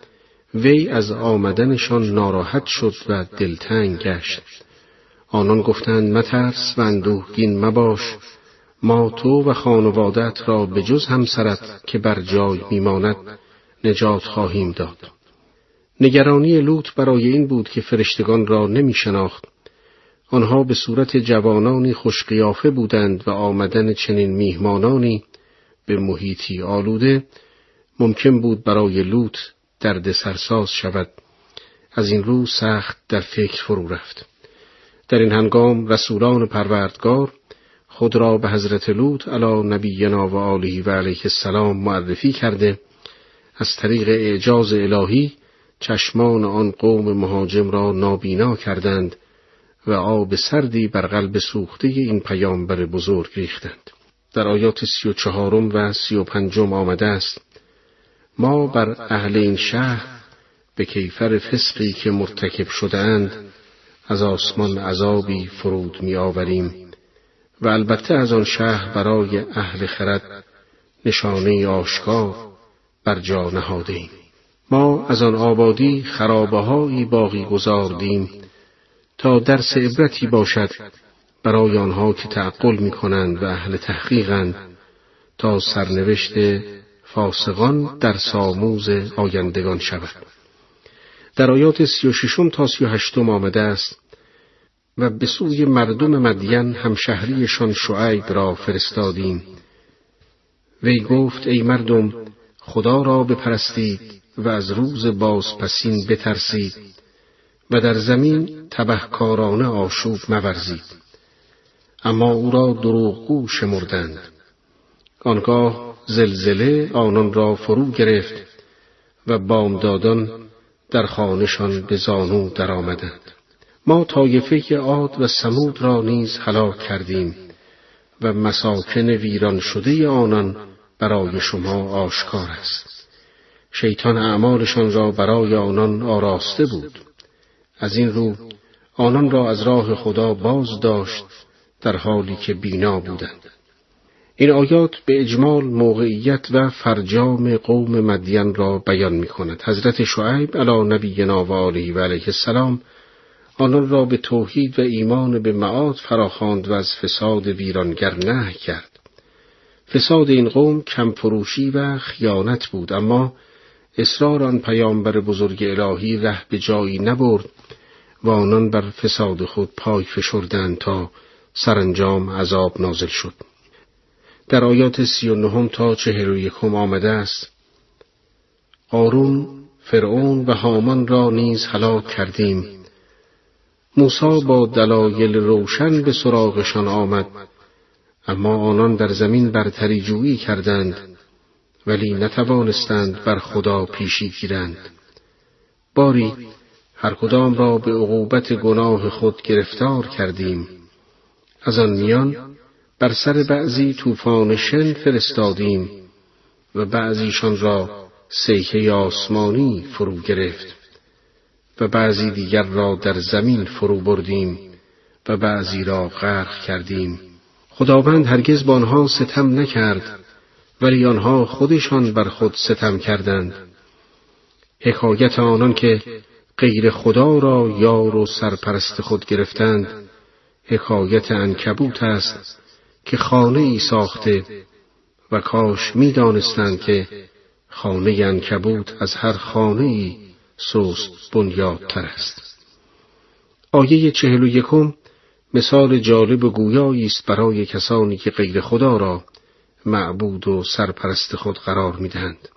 Speaker 2: وی از آمدنشان ناراحت شد و دلتنگ گشت. آنان گفتند مترس و اندوهگین مباش ما تو و خانوادت را به جز همسرت که بر جای میماند نجات خواهیم داد. نگرانی لوط برای این بود که فرشتگان را نمی شناخت آنها به صورت جوانانی خوشقیافه بودند و آمدن چنین میهمانانی به محیطی آلوده ممکن بود برای لوط درد سرساز شود. از این رو سخت در فکر فرو رفت. در این هنگام رسولان پروردگار خود را به حضرت لوط علی نبینا و آله و علیه السلام معرفی کرده. از طریق اعجاز الهی چشمان آن قوم مهاجم را نابینا کردند و آب سردی بر قلب سوخته این پیامبر بزرگ ریختند. در آیات سی و چهارم و سی و پنجم آمده است. ما بر اهل این شهر به کیفر فسقی که مرتکب شدهاند از آسمان عذابی فرود می آوریم و البته از آن شهر برای اهل خرد نشانه آشکار بر جا نهادیم ما از آن آبادی خرابه باقی گذاردیم تا درس عبرتی باشد برای آنها که تعقل می کنند و اهل تحقیقند تا سرنوشت فاسقان در ساموز آیندگان شود در آیات سی و ششم تا سی و هشتم آمده است و به سوی مردم مدین همشهریشان شعیب را فرستادیم. وی گفت ای مردم خدا را بپرستید و از روز بازپسین بترسید و در زمین تبهکارانه آشوب مورزید. اما او را دروغگو شمردند. آنگاه زلزله آنان را فرو گرفت و بامدادان در خانشان به زانو درآمدند. ما طایفه عاد و سمود را نیز هلاک کردیم و مساکن ویران شده آنان برای شما آشکار است. شیطان اعمالشان را برای آنان آراسته بود. از این رو آنان را از راه خدا باز داشت در حالی که بینا بودند. این آیات به اجمال موقعیت و فرجام قوم مدین را بیان می کند. حضرت شعیب علی نبینا و آله و علیه السلام آنان را به توحید و ایمان به معاد فراخواند و از فساد ویرانگر نه کرد. فساد این قوم کمفروشی و خیانت بود اما اصرار آن پیامبر بزرگ الهی ره به جایی نبرد و آنان بر فساد خود پای فشردند تا سرانجام عذاب نازل شد. در آیات سی و نهم تا چهر و یکم آمده است. قارون فرعون و هامان را نیز هلاک کردیم. موسی با دلایل روشن به سراغشان آمد. اما آنان در زمین برتری جویی کردند ولی نتوانستند بر خدا پیشی گیرند. باری هر کدام را به عقوبت گناه خود گرفتار کردیم. از آن میان بر سر بعضی طوفان شن فرستادیم و بعضیشان را سیحه آسمانی فرو گرفت و بعضی دیگر را در زمین فرو بردیم و بعضی را غرق کردیم. خداوند هرگز با آنها ستم نکرد ولی آنها خودشان بر خود ستم کردند. حکایت آنان که غیر خدا را یار و سرپرست خود گرفتند حکایت انکبوت است که خانه ای ساخته و کاش می دانستند که خانه انکبوت از هر خانه ای سوست بنیادتر است. آیه چهل و یکم مثال جالب و گویایی است برای کسانی که غیر خدا را معبود و سرپرست خود قرار می‌دهند.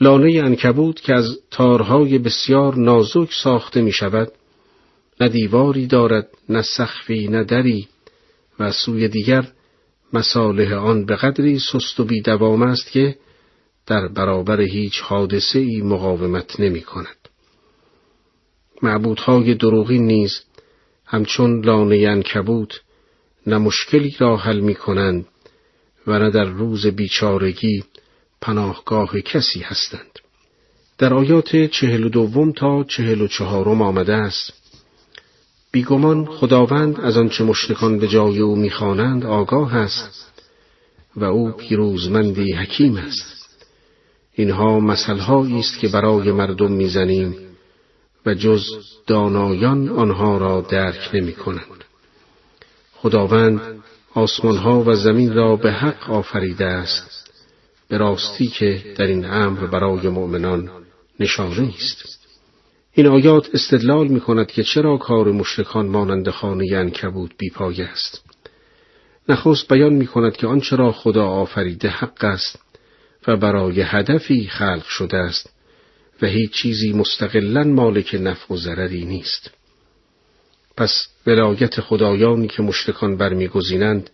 Speaker 2: لانه انکبوت که از تارهای بسیار نازک ساخته می شود، نه دیواری دارد، نه سخفی، نه دری، و سوی دیگر مصالح آن به قدری سست و بیدوام است که در برابر هیچ حادثه ای مقاومت نمی کند. معبودهای دروغی نیز همچون لانه انکبوت نه مشکلی را حل می کنند و نه در روز بیچارگی پناهگاه کسی هستند. در آیات چهل و دوم تا چهل و چهارم آمده است بیگمان خداوند از آنچه مشتکان به جای او می‌خوانند آگاه است و او پیروزمندی حکیم است اینها مسئلهایی است که برای مردم می‌زنیم و جز دانایان آنها را درک نمی کنند. خداوند آسمانها و زمین را به حق آفریده است به راستی که در این امر برای مؤمنان نشانه است. این آیات استدلال می کند که چرا کار مشرکان مانند خانه انکبوت بیپای است. نخست بیان می کند که آنچه را خدا آفریده حق است و برای هدفی خلق شده است و هیچ چیزی مستقلا مالک نفع و ضرری نیست. پس ولایت خدایانی که مشرکان برمیگزینند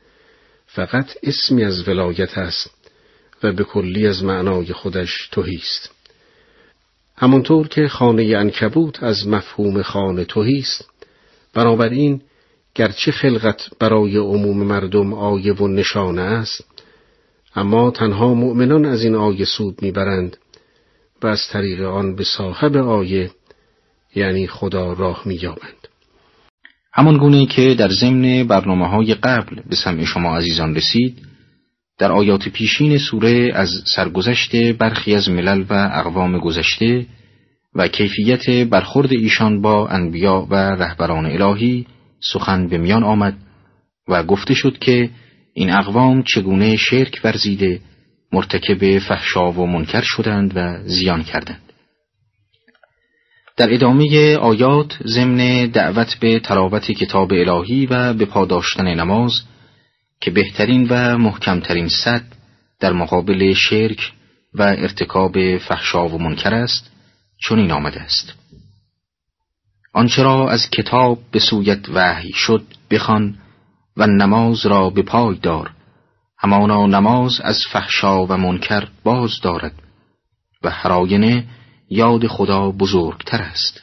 Speaker 2: فقط اسمی از ولایت است و به کلی از معنای خودش توهی است. همانطور که خانه انکبوت از مفهوم خانه توهی است. بنابراین گرچه خلقت برای عموم مردم آیه و نشانه است اما تنها مؤمنان از این آیه سود می‌برند و از طریق آن به صاحب آیه یعنی خدا راه مییابند.
Speaker 1: همان گونه که در ضمن برنامه های قبل به سمع شما عزیزان رسید در آیات پیشین سوره از سرگذشت برخی از ملل و اقوام گذشته و کیفیت برخورد ایشان با انبیا و رهبران الهی سخن به میان آمد و گفته شد که این اقوام چگونه شرک ورزیده مرتکب فحشا و منکر شدند و زیان کردند. در ادامه آیات ضمن دعوت به تلاوت کتاب الهی و به پاداشتن نماز که بهترین و محکمترین صد در مقابل شرک و ارتکاب فحشا و منکر است چون این آمده است آنچه را از کتاب به سویت وحی شد بخوان و نماز را به پای دار همانا نماز از فحشا و منکر باز دارد و هر یاد خدا بزرگتر است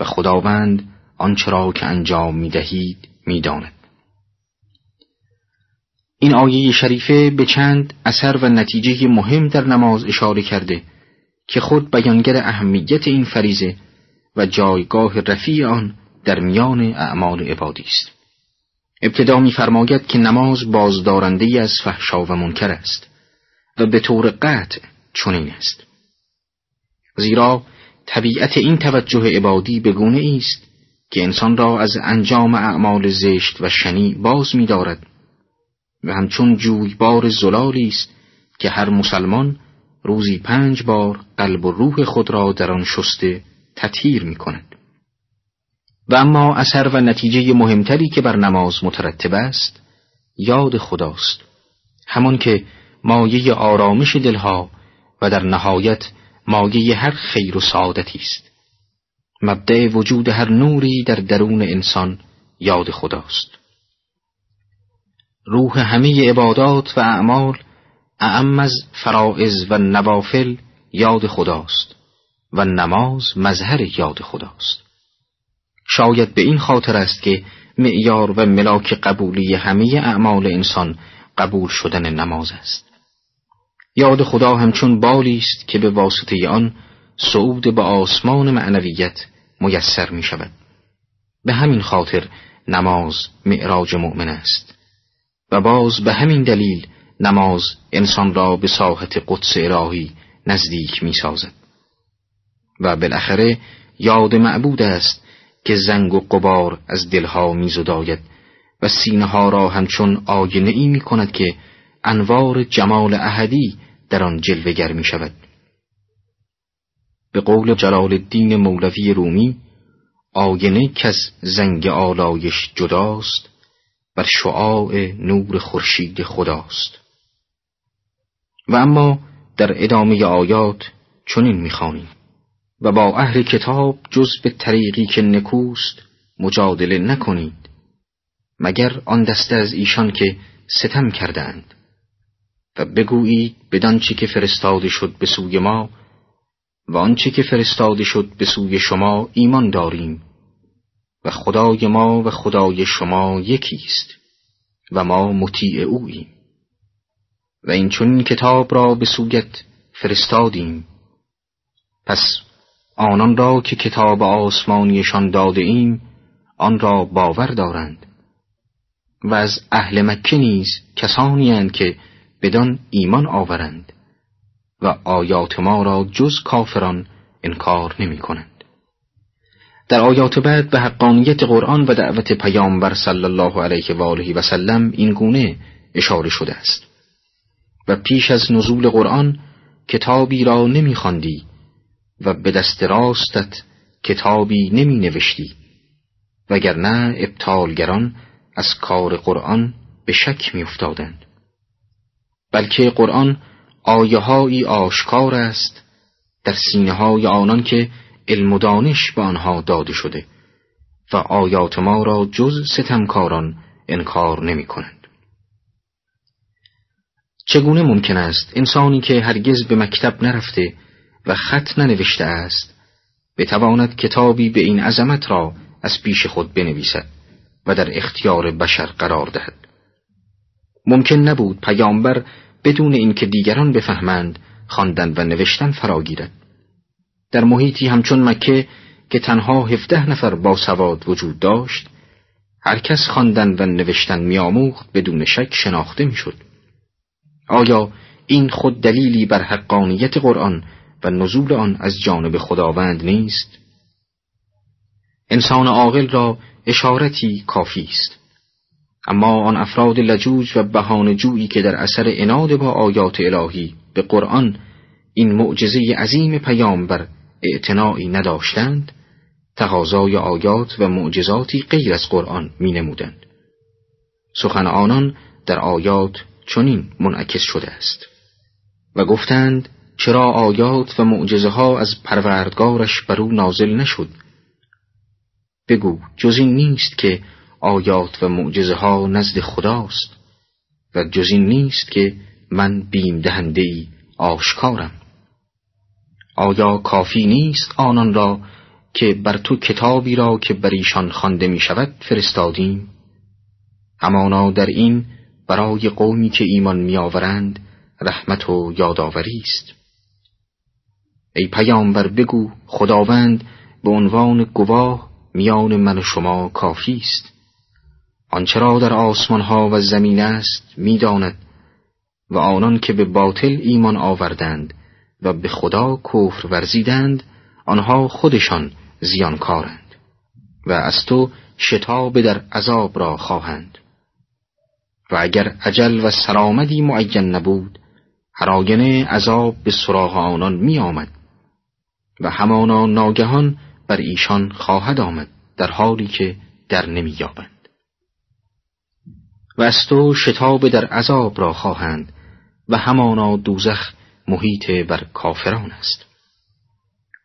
Speaker 1: و خداوند آنچه را که انجام می دهید می داند. این آیه شریفه به چند اثر و نتیجه مهم در نماز اشاره کرده که خود بیانگر اهمیت این فریزه و جایگاه رفیع آن در میان اعمال عبادی است. ابتدا می‌فرماید که نماز بازدارنده از فحشا و منکر است و به طور قطع چنین است زیرا طبیعت این توجه عبادی به گونه است که انسان را از انجام اعمال زشت و شنی باز می‌دارد و همچون جویبار زلالی است که هر مسلمان روزی پنج بار قلب و روح خود را در آن شسته تطهیر می کند. و اما اثر و نتیجه مهمتری که بر نماز مترتب است یاد خداست. همان که مایه آرامش دلها و در نهایت مایه هر خیر و سعادتی است. مبدع وجود هر نوری در درون انسان یاد خداست. روح همه عبادات و اعمال اعم از فرائض و نوافل یاد خداست و نماز مظهر یاد خداست. شاید به این خاطر است که معیار و ملاک قبولی همه اعمال انسان قبول شدن نماز است. یاد خدا همچون بالی است که به واسطه آن صعود به آسمان معنویت میسر می شود به همین خاطر نماز معراج مؤمن است. و باز به همین دلیل نماز انسان را به ساحت قدس الهی نزدیک می سازد و بالاخره یاد معبود است که زنگ و قبار از دلها می زداید و سینه ها را همچون آینه ای می کند که انوار جمال احدی در آن جلوگر می شود به قول جلال الدین مولوی رومی آینه کس زنگ آلایش جداست بر شعاع نور خورشید خداست. و اما در ادامه آیات چنین می‌خوانیم. و با اهل کتاب جز به طریقی که نکوست مجادله نکنید مگر آن دسته از ایشان که ستم کردند و بگویید بدانچه که فرستاده شد به سوی ما و آنچه که فرستاده شد به سوی شما ایمان داریم. و خدای ما و خدای شما یکی است و ما مطیع اوییم و این چون کتاب را به سویت فرستادیم پس آنان را که کتاب آسمانیشان داده ایم آن را باور دارند و از اهل مکه نیز کسانی که بدان ایمان آورند و آیات ما را جز کافران انکار نمی کنند. در آیات بعد به حقانیت قرآن و دعوت پیامبر صلی الله علیه و آله و سلم این گونه اشاره شده است و پیش از نزول قرآن کتابی را نمیخواندی و به دست راستت کتابی نمی نوشتی وگرنه ابطالگران از کار قرآن به شک می افتادند. بلکه قرآن آیه آشکار است در سینه های آنان که علم و دانش به آنها داده شده و آیات ما را جز ستمکاران انکار نمی کنند. چگونه ممکن است انسانی که هرگز به مکتب نرفته و خط ننوشته است بتواند کتابی به این عظمت را از پیش خود بنویسد و در اختیار بشر قرار دهد ممکن نبود پیامبر بدون اینکه دیگران بفهمند خواندن و نوشتن فراگیرد در محیطی همچون مکه که تنها هفده نفر با سواد وجود داشت هر کس خواندن و نوشتن میآموخت بدون شک شناخته می‌شد. آیا این خود دلیلی بر حقانیت قرآن و نزول آن از جانب خداوند نیست؟ انسان عاقل را اشارتی کافی است. اما آن افراد لجوج و بهان جویی که در اثر اناد با آیات الهی به قرآن این معجزه عظیم پیامبر اعتناعی نداشتند تقاضای آیات و معجزاتی غیر از قرآن می نمودند. سخن آنان در آیات چنین منعکس شده است و گفتند چرا آیات و معجزه ها از پروردگارش بر او نازل نشد بگو جز این نیست که آیات و معجزه ها نزد خداست و جز این نیست که من بیم دهنده ای آشکارم آیا کافی نیست آنان را که بر تو کتابی را که بر ایشان خوانده می شود فرستادیم؟ همانا در این برای قومی که ایمان می آورند رحمت و یادآوری است. ای پیامبر بگو خداوند به عنوان گواه میان من و شما کافی است. آنچه را در آسمان ها و زمین است می‌داند و آنان که به باطل ایمان آوردند و به خدا کفر ورزیدند آنها خودشان زیانکارند و از تو شتاب در عذاب را خواهند و اگر عجل و سرآمدی معین نبود هراینه عذاب به سراغ آنان می آمد و همانا ناگهان بر ایشان خواهد آمد در حالی که در نمی یابند. و از تو شتاب در عذاب را خواهند و همانا دوزخ محیط بر کافران است.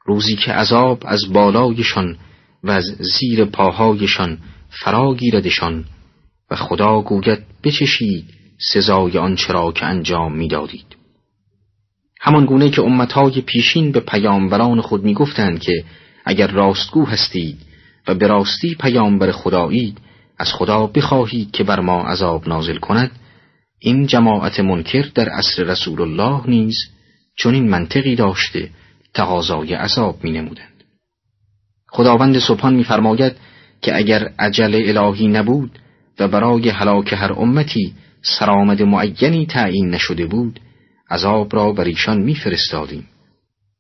Speaker 1: روزی که عذاب از بالایشان و از زیر پاهایشان فرا گیردشان و خدا گوید بچشید سزای آنچه را که انجام می‌دادید. همان گونه که امتهای پیشین به پیامبران خود می‌گفتند که اگر راستگو هستید و به راستی پیامبر خدایید از خدا بخواهید که بر ما عذاب نازل کند این جماعت منکر در عصر رسول الله نیز چون این منطقی داشته تقاضای عذاب می نمودند. خداوند سبحان میفرماید که اگر عجل الهی نبود و برای هلاک هر امتی سرآمد معینی تعیین نشده بود عذاب را بر ایشان میفرستادیم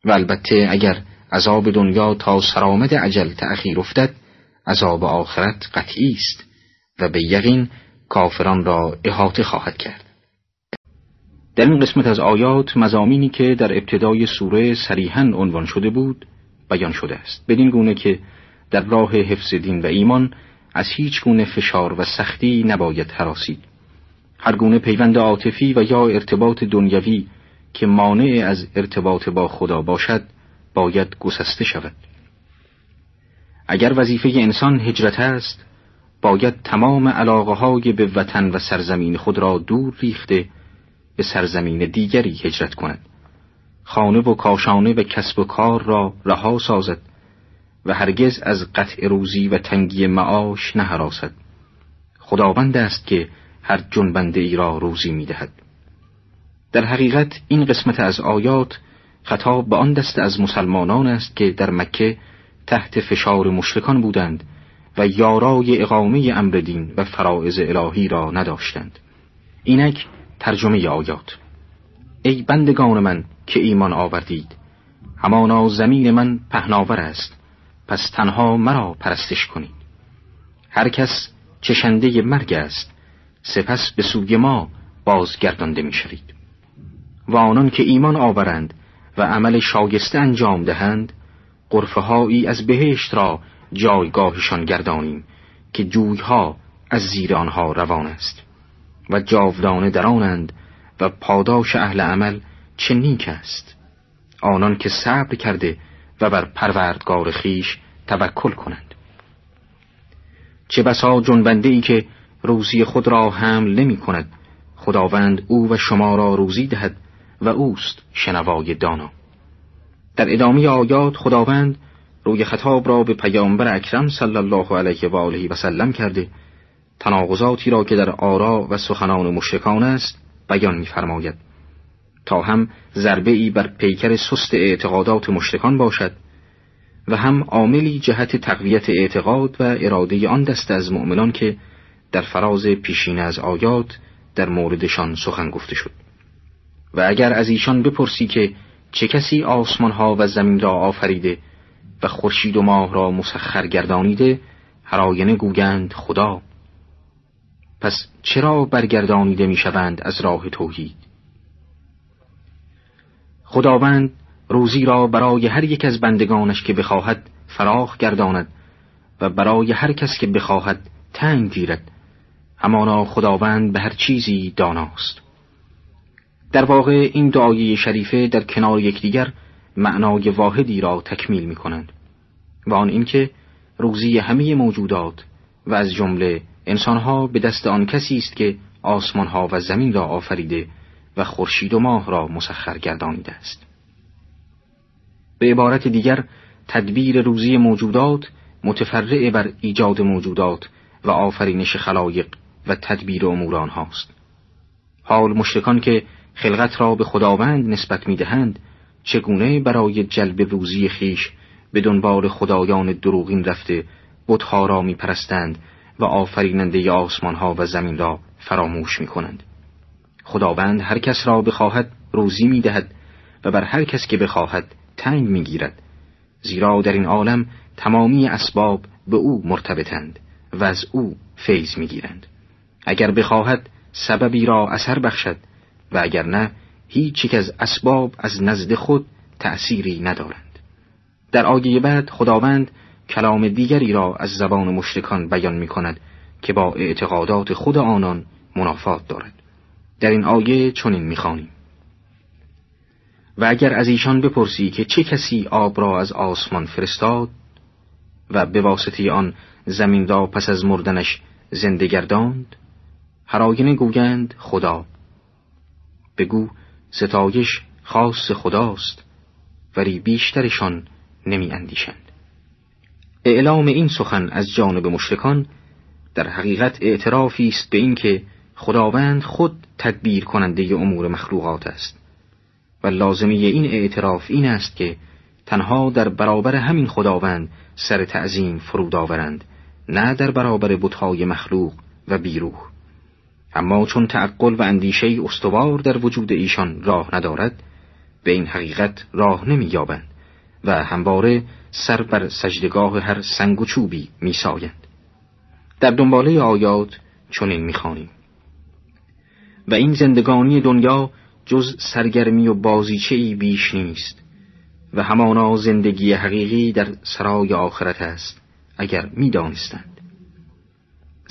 Speaker 1: و البته اگر عذاب دنیا تا سرآمد عجل تأخیر افتد عذاب آخرت قطعی است و به یقین کافران را احاطه خواهد کرد در این قسمت از آیات مزامینی که در ابتدای سوره صریحا عنوان شده بود بیان شده است. بدین گونه که در راه حفظ دین و ایمان از هیچ گونه فشار و سختی نباید حراسید هر گونه پیوند عاطفی و یا ارتباط دنیوی که مانع از ارتباط با خدا باشد باید گسسته شود. اگر وظیفه انسان هجرت است باید تمام علاقه های به وطن و سرزمین خود را دور ریخته به سرزمین دیگری هجرت کند خانه و کاشانه و کسب و کار را رها سازد و هرگز از قطع روزی و تنگی معاش نهراسد. خداوند است که هر جنبنده ای را روزی می‌دهد. در حقیقت این قسمت از آیات خطاب به آن دست از مسلمانان است که در مکه تحت فشار مشرکان بودند و یارای اقامه امر دین و فرائض الهی را نداشتند. اینک ترجمه آیات ای بندگان من که ایمان آوردید همانا زمین من پهناور است پس تنها مرا پرستش کنید. هر کس چشنده مرگ است سپس به سوی ما بازگردانده می شوید و آنان که ایمان آورند و عمل شایسته انجام دهند قرفه از بهشت را جایگاهشان گردانیم که جویها از زیر آنها روان است. و جاودانه درانند و پاداش اهل عمل چه نیک است. آنان که صبر کرده و بر پروردگار خیش توکل کنند. چه بسا جنبنده ای که روزی خود را حمل نمی کند. خداوند او و شما را روزی دهد و اوست شنوای دانا. در ادامه آیات خداوند روی خطاب را به پیامبر اکرم صلی الله علیه و آله و سلم کرده تناقضاتی را که در آرا و سخنان مشرکان است بیان می‌فرماید. تا هم ضربه ای بر پیکر سست اعتقادات مشرکان باشد و هم عاملی جهت تقویت اعتقاد و اراده آن دست از مؤمنان که در فراز پیشین از آیات در موردشان سخن گفته شد. و اگر از ایشان بپرسی که چه کسی آسمان ها و زمین را آفریده و خورشید و ماه را مسخر گردانیده هر گویند خدا. پس چرا برگردانیده می‌شوند از راه توحید؟ خداوند روزی را برای هر یک از بندگانش که بخواهد فراخ گرداند و برای هر کس که بخواهد تنگ گیرد. همانا خداوند به هر چیزی داناست. در واقع این دعایه شریفه در کنار یکدیگر معنای واحدی را تکمیل می کنند و آن اینکه روزی همه موجودات و از جمله انسانها به دست آن کسی است که آسمانها و زمین را آفریده و خورشید و ماه را مسخر گردانیده است. به عبارت دیگر تدبیر روزی موجودات متفرع بر ایجاد موجودات و آفرینش خلایق و تدبیر امور آنهاست. حال مشرکان که خلقت را به خداوند نسبت می‌دهند چگونه برای جلب روزی خیش به دنبال خدایان دروغین رفته بتها را میپرستند و آفریننده آسمان ها و زمین را فراموش می کنند. خداوند هر کس را بخواهد روزی می دهد و بر هر کس که بخواهد تنگ می گیرد. زیرا در این عالم تمامی اسباب به او مرتبطند و از او فیض می گیرند. اگر بخواهد سببی را اثر بخشد و اگر نه هیچ یک از اسباب از نزد خود تأثیری ندارند در آیه بعد خداوند کلام دیگری را از زبان مشرکان بیان می کند که با اعتقادات خود آنان منافات دارد. در این آیه چنین می‌خوانیم. و اگر از ایشان بپرسی که چه کسی آب را از آسمان فرستاد و به واسطه آن زمین را پس از مردنش زنده گرداند هر گویند خدا. بگو ستایش خاص خداست ولی بیشترشان نمی اندیشند. اعلام این سخن از جانب مشرکان در حقیقت اعترافی است به اینکه خداوند خود تدبیر کننده امور مخلوقات است و لازمی این اعتراف این است که تنها در برابر همین خداوند سر تعظیم فرود آورند نه در برابر بتهای مخلوق و بیروح. اما چون تعقل و اندیشه استوار در وجود ایشان راه ندارد به این حقیقت راه نمییابند. و همواره سر بر سجدگاه هر سنگ و چوبی میسایند در دنباله آیات چنین می‌خوانیم. و این زندگانی دنیا جز سرگرمی و بازیچه ای بیش نیست و همانا زندگی حقیقی در سرای آخرت است اگر می‌دانستند.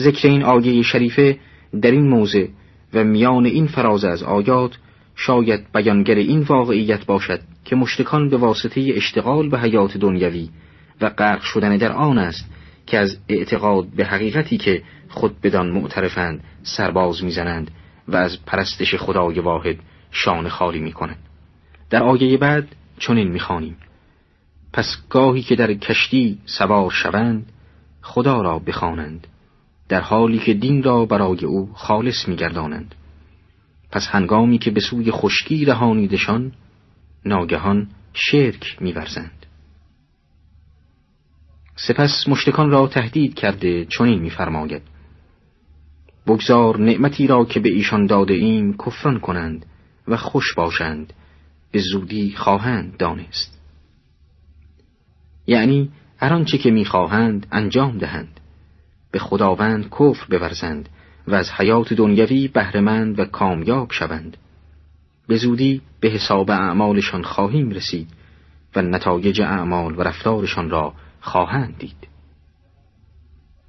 Speaker 1: ذکر این آیه شریفه در این موضع و میان این فراز از آیات شاید بیانگر این واقعیت باشد که مشتکان به واسطه اشتغال به حیات دنیوی و غرق شدن در آن است که از اعتقاد به حقیقتی که خود بدان معترفند سرباز می‌زنند و از پرستش خدای واحد شان خالی می‌کنند. در آیه بعد چنین می‌خوانیم. پس گاهی که در کشتی سوار شوند خدا را بخوانند در حالی که دین را برای او خالص میگردانند. پس هنگامی که به سوی خشکی رهانیدشان ناگهان شرک میورزند. سپس مشتکان را تهدید کرده چنین میفرماید. بگذار نعمتی را که به ایشان داده ایم کفران کنند و خوش باشند به زودی خواهند دانست. یعنی هر آنچه که می‌خواهند انجام دهند. به خداوند کفر بورزند و از حیات دنیوی بهرهمند و کامیاب شوند. به زودی به حساب اعمالشان خواهیم رسید و نتایج اعمال و رفتارشان را خواهند دید.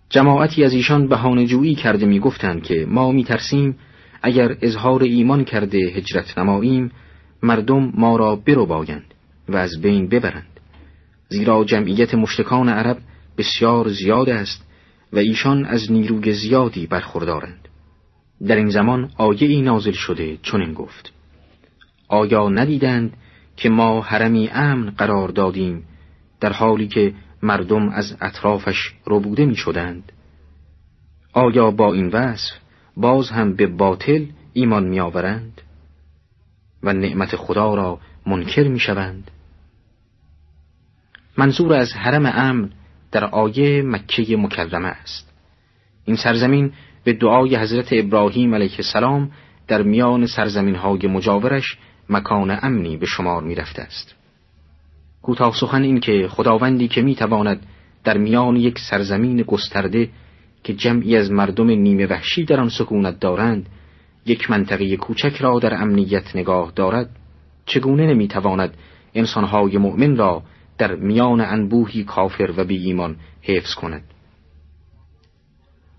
Speaker 1: جماعتی از ایشان بهانه جویی کرده می‌گفتند که ما میترسیم اگر اظهار ایمان کرده هجرت نماییم مردم ما را برو بایند و از بین ببرند. زیرا جمعیت مشتکان عرب بسیار زیاد است و ایشان از نیروی زیادی برخوردارند. در این زمان آیه ای نازل شده چنین گفت. آیا ندیدند که ما حرمی امن قرار دادیم در حالی که مردم از اطرافش ربوده می شدند آیا با این وصف باز هم به باطل ایمان می آورند و نعمت خدا را منکر می شوند منظور از حرم امن در آیه مکه مکرمه است. این سرزمین به دعای حضرت ابراهیم علیه السلام در میان سرزمین های مجاورش مکان امنی به شمار می رفته است. کوتاه سخن این که خداوندی که می تواند در میان یک سرزمین گسترده که جمعی از مردم نیمه وحشی در آن سکونت دارند یک منطقه کوچک را در امنیت نگاه دارد چگونه نمی‌تواند انسانهای مؤمن را در میان انبوهی کافر و بی ایمان حفظ کند؟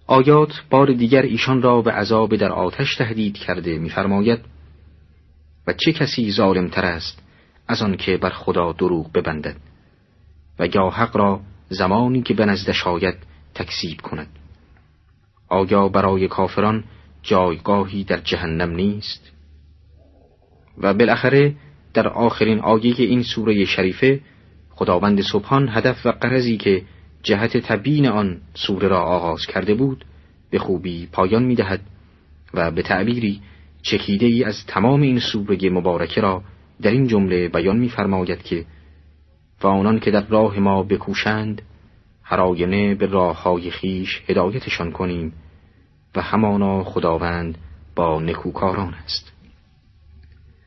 Speaker 1: آیات بار دیگر ایشان را به عذاب در آتش تهدید کرده می‌فرماید و چه کسی ظالمتر است از آن که بر خدا دروغ ببندد و یا حق را زمانی که به نزدش آید تکذیب کند. آیا برای کافران جایگاهی در جهنم نیست؟ و بالاخره در آخرین آیه این سوره شریفه خداوند سبحان هدف و قرضی که جهت تبیین آن سوره را آغاز کرده بود به خوبی پایان می دهد و به تعبیری چکیده ای از تمام این سوره مبارکه را در این جمله بیان فرماید که و آنان که در راه ما بکوشند هر آینه به راه های خیش هدایتشان کنیم و همانا خداوند با نکوکاران است.